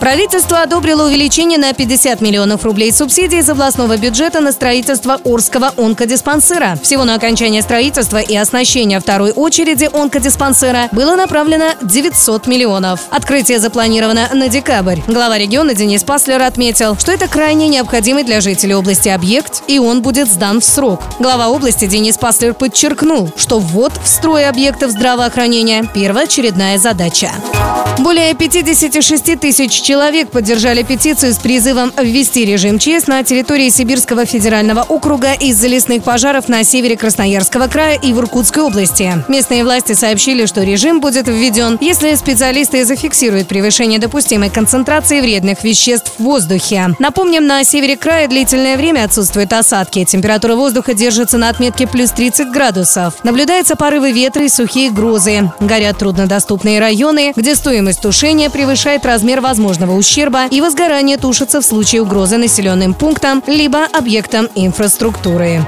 Правительство одобрило увеличение на 50 миллионов рублей субсидий из областного бюджета на строительство Орского онкодиспансера. Всего на окончание строительства и оснащение второй очереди онкодиспансера было направлено 900 миллионов. Открытие запланировано на декабрь. Глава региона Денис Паслер отметил, что это крайне необходимый для жителей области объект, и он будет сдан в срок. Глава области Денис Паслер подчеркнул, что ввод в строй объектов здравоохранения – первоочередная задача. Более 56 тысяч человек поддержали петицию с призывом ввести режим ЧС на территории Сибирского федерального округа из-за лесных пожаров на севере Красноярского края и в Иркутской области. Местные власти сообщили, что режим будет введен, если специалисты зафиксируют превышение допустимой концентрации вредных веществ в воздухе. Напомним, на севере края длительное время отсутствуют осадки. Температура воздуха держится на отметке плюс 30 градусов. Наблюдаются порывы ветра и сухие грозы. Горят труднодоступные районы, где стоимость тушения превышает размер возможного возможного ущерба и возгорание тушится в случае угрозы населенным пунктам либо объектам инфраструктуры.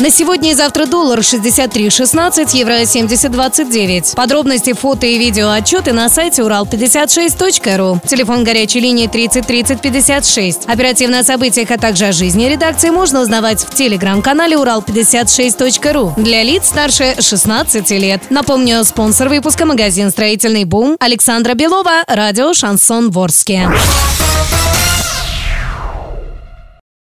На сегодня и завтра доллар 63.16, евро 70.29. Подробности, фото и видео отчеты на сайте урал56.ру. Телефон горячей линии 30 30 56. Оперативно о событиях, а также о жизни редакции можно узнавать в телеграм-канале урал56.ру. Для лиц старше 16 лет. Напомню, спонсор выпуска магазин «Строительный бум» Александра Белова, радио «Шансон Ворске».